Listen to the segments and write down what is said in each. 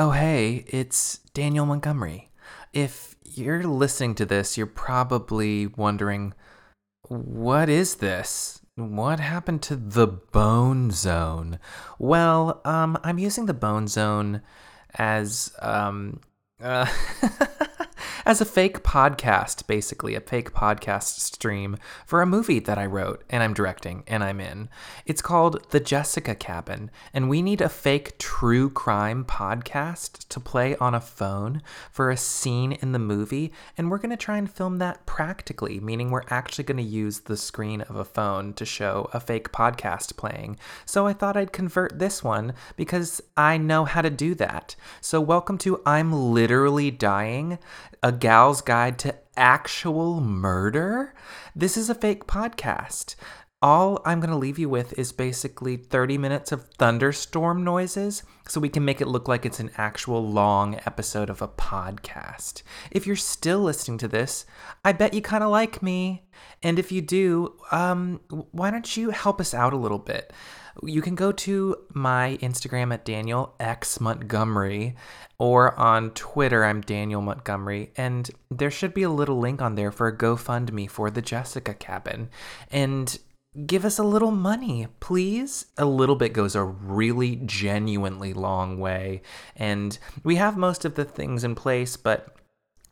Oh, hey, it's Daniel Montgomery. If you're listening to this, you're probably wondering, what is this? What happened to the Bone Zone? Well, um, I'm using the Bone Zone as um, uh, as a fake podcast, basically, a fake podcast stream for a movie that I wrote and I'm directing and I'm in. It's called The Jessica Cabin, and we need a fake true crime podcast to play on a phone for a scene in the movie, and we're going to try and film that practically, meaning we're actually going to use the screen of a phone to show a fake podcast playing. So I thought I'd convert this one because I know how to do that. So, welcome to I'm Literally Dying a gal's guide to actual murder. This is a fake podcast. All I'm going to leave you with is basically 30 minutes of thunderstorm noises so we can make it look like it's an actual long episode of a podcast. If you're still listening to this, I bet you kind of like me. And if you do, um, why don't you help us out a little bit? You can go to my Instagram at Daniel X Montgomery or on Twitter, I'm Daniel Montgomery, and there should be a little link on there for a GoFundMe for the Jessica Cabin. And give us a little money, please. A little bit goes a really genuinely long way. And we have most of the things in place, but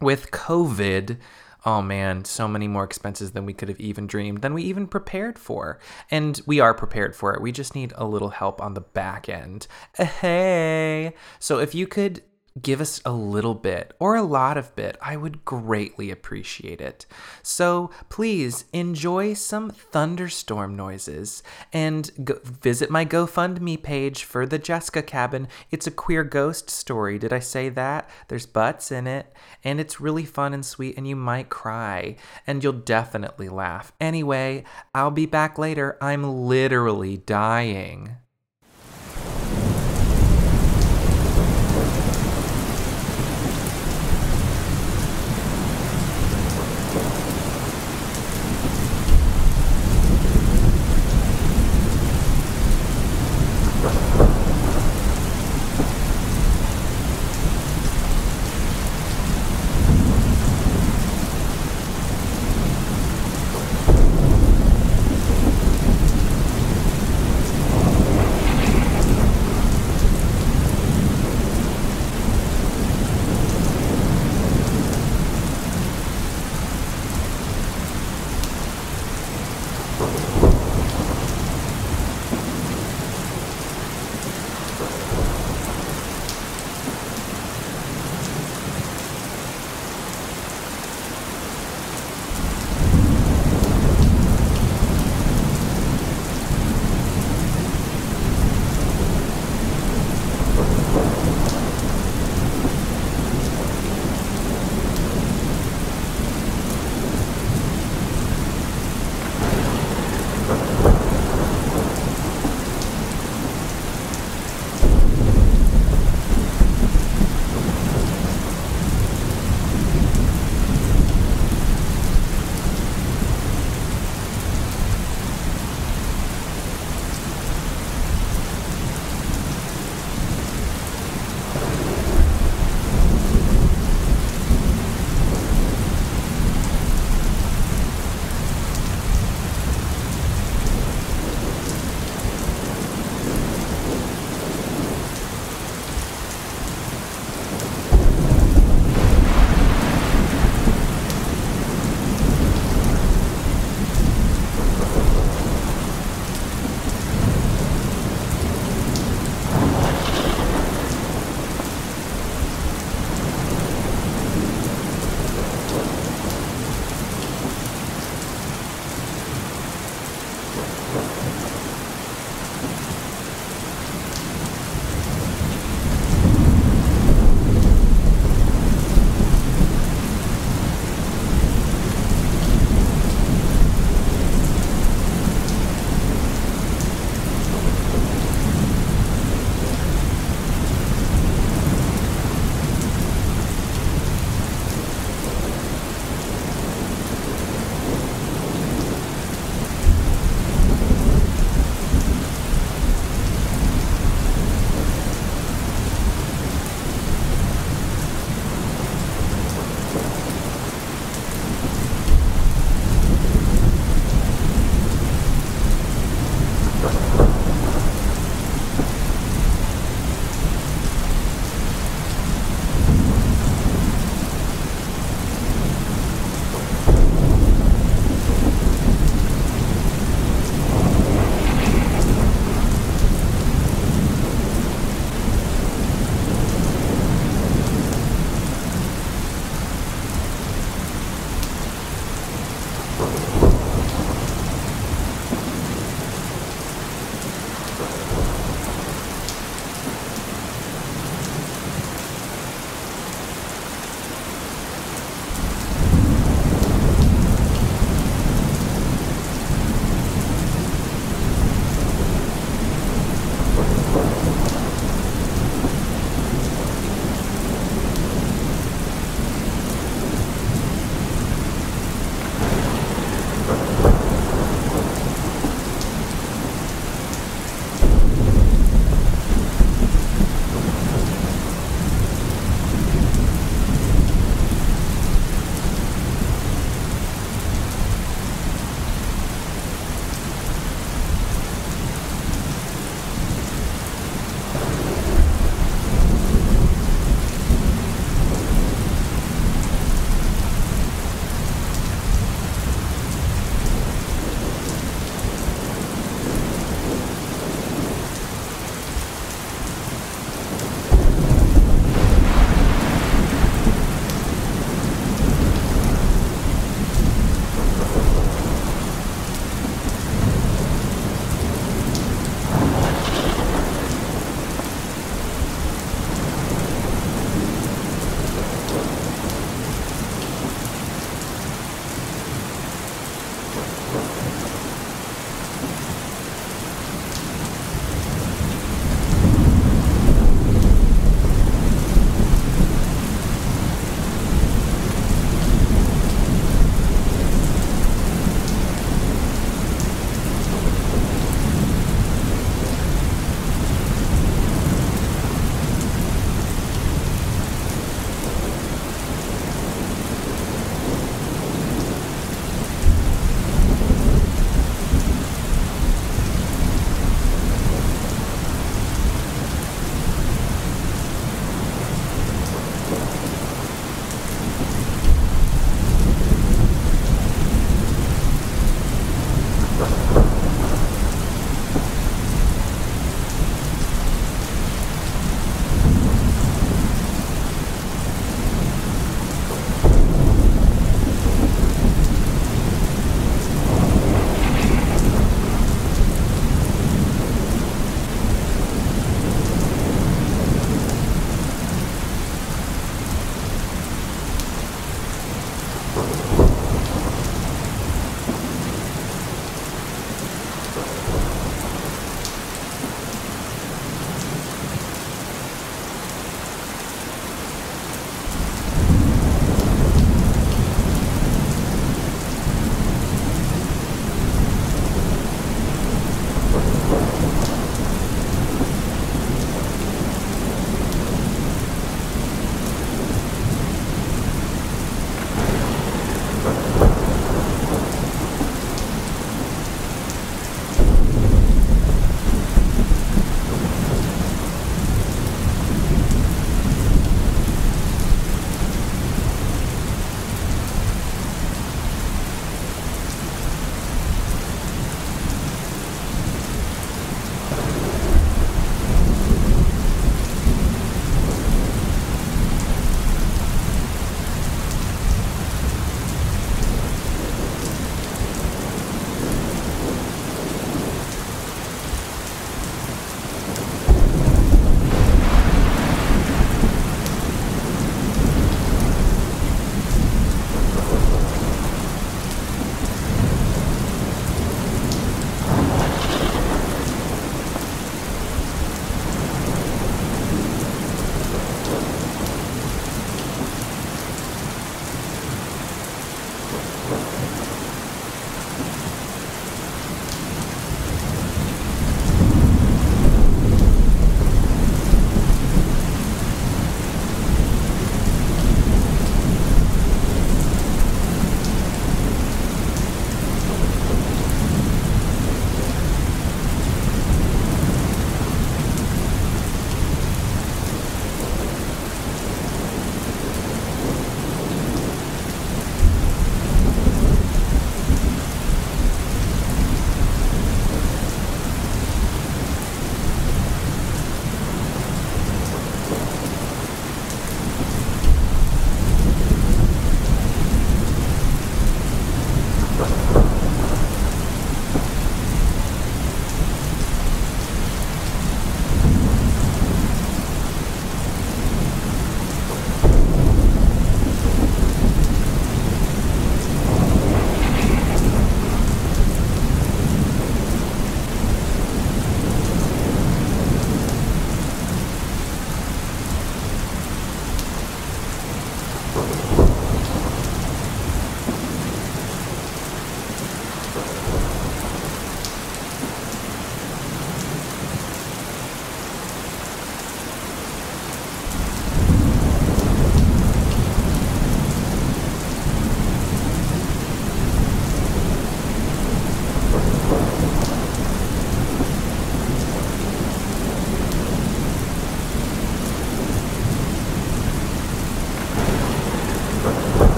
with COVID, oh man, so many more expenses than we could have even dreamed, than we even prepared for. And we are prepared for it. We just need a little help on the back end. Eh, hey. So if you could give us a little bit or a lot of bit, I would greatly appreciate it. So please enjoy some thunderstorm noises and go- visit my GoFundMe page for the Jessica Cabin. It's a queer ghost story. Did I say that? There's butts in it, and it's really fun and sweet, and you might cry, and you'll definitely laugh. Anyway, I'll be back later. I'm literally dying.